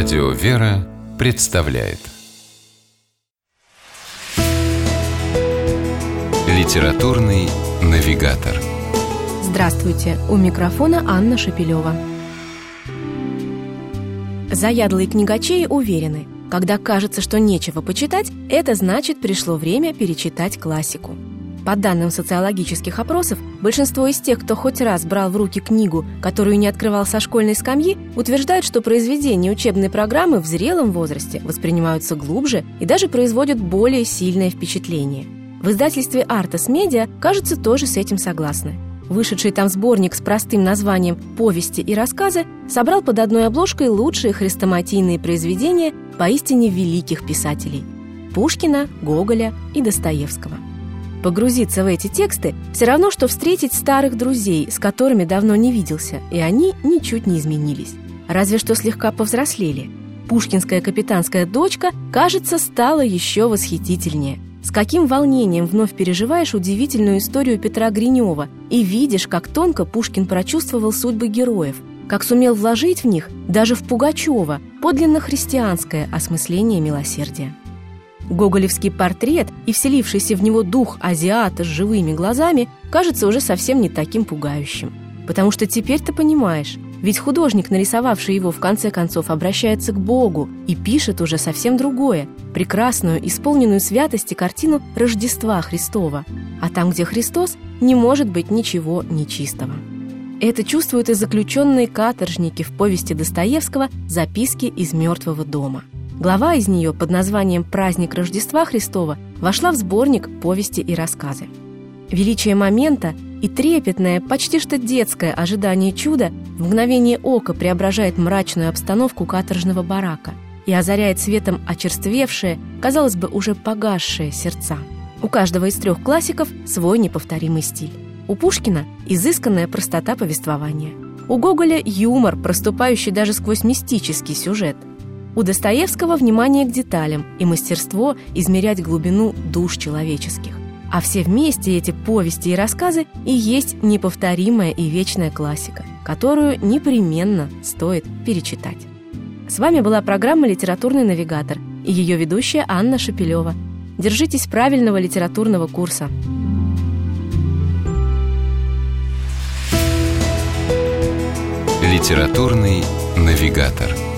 Радио «Вера» представляет Литературный навигатор Здравствуйте! У микрофона Анна Шапилева. Заядлые книгачеи уверены, когда кажется, что нечего почитать, это значит пришло время перечитать классику – по данным социологических опросов, большинство из тех, кто хоть раз брал в руки книгу, которую не открывал со школьной скамьи, утверждают, что произведения учебной программы в зрелом возрасте воспринимаются глубже и даже производят более сильное впечатление. В издательстве «Артас Медиа», кажется, тоже с этим согласны. Вышедший там сборник с простым названием «Повести и рассказы» собрал под одной обложкой лучшие хрестоматийные произведения поистине великих писателей – Пушкина, Гоголя и Достоевского – Погрузиться в эти тексты все равно, что встретить старых друзей, с которыми давно не виделся, и они ничуть не изменились. Разве что слегка повзрослели. Пушкинская капитанская дочка, кажется, стала еще восхитительнее. С каким волнением вновь переживаешь удивительную историю Петра Гринева и видишь, как тонко Пушкин прочувствовал судьбы героев, как сумел вложить в них, даже в Пугачева, подлинно христианское осмысление милосердия. Гоголевский портрет и вселившийся в него дух азиата с живыми глазами кажется уже совсем не таким пугающим. Потому что теперь ты понимаешь, ведь художник, нарисовавший его, в конце концов обращается к Богу и пишет уже совсем другое, прекрасную, исполненную святости картину Рождества Христова. А там, где Христос, не может быть ничего нечистого. Это чувствуют и заключенные каторжники в повести Достоевского «Записки из мертвого дома». Глава из нее под названием «Праздник Рождества Христова» вошла в сборник «Повести и рассказы». Величие момента и трепетное, почти что детское ожидание чуда в мгновение ока преображает мрачную обстановку каторжного барака и озаряет светом очерствевшие, казалось бы, уже погасшие сердца. У каждого из трех классиков свой неповторимый стиль. У Пушкина – изысканная простота повествования. У Гоголя – юмор, проступающий даже сквозь мистический сюжет – у Достоевского внимание к деталям и мастерство измерять глубину душ человеческих. А все вместе эти повести и рассказы и есть неповторимая и вечная классика, которую непременно стоит перечитать. С вами была программа «Литературный навигатор» и ее ведущая Анна Шапилева. Держитесь правильного литературного курса. Литературный навигатор –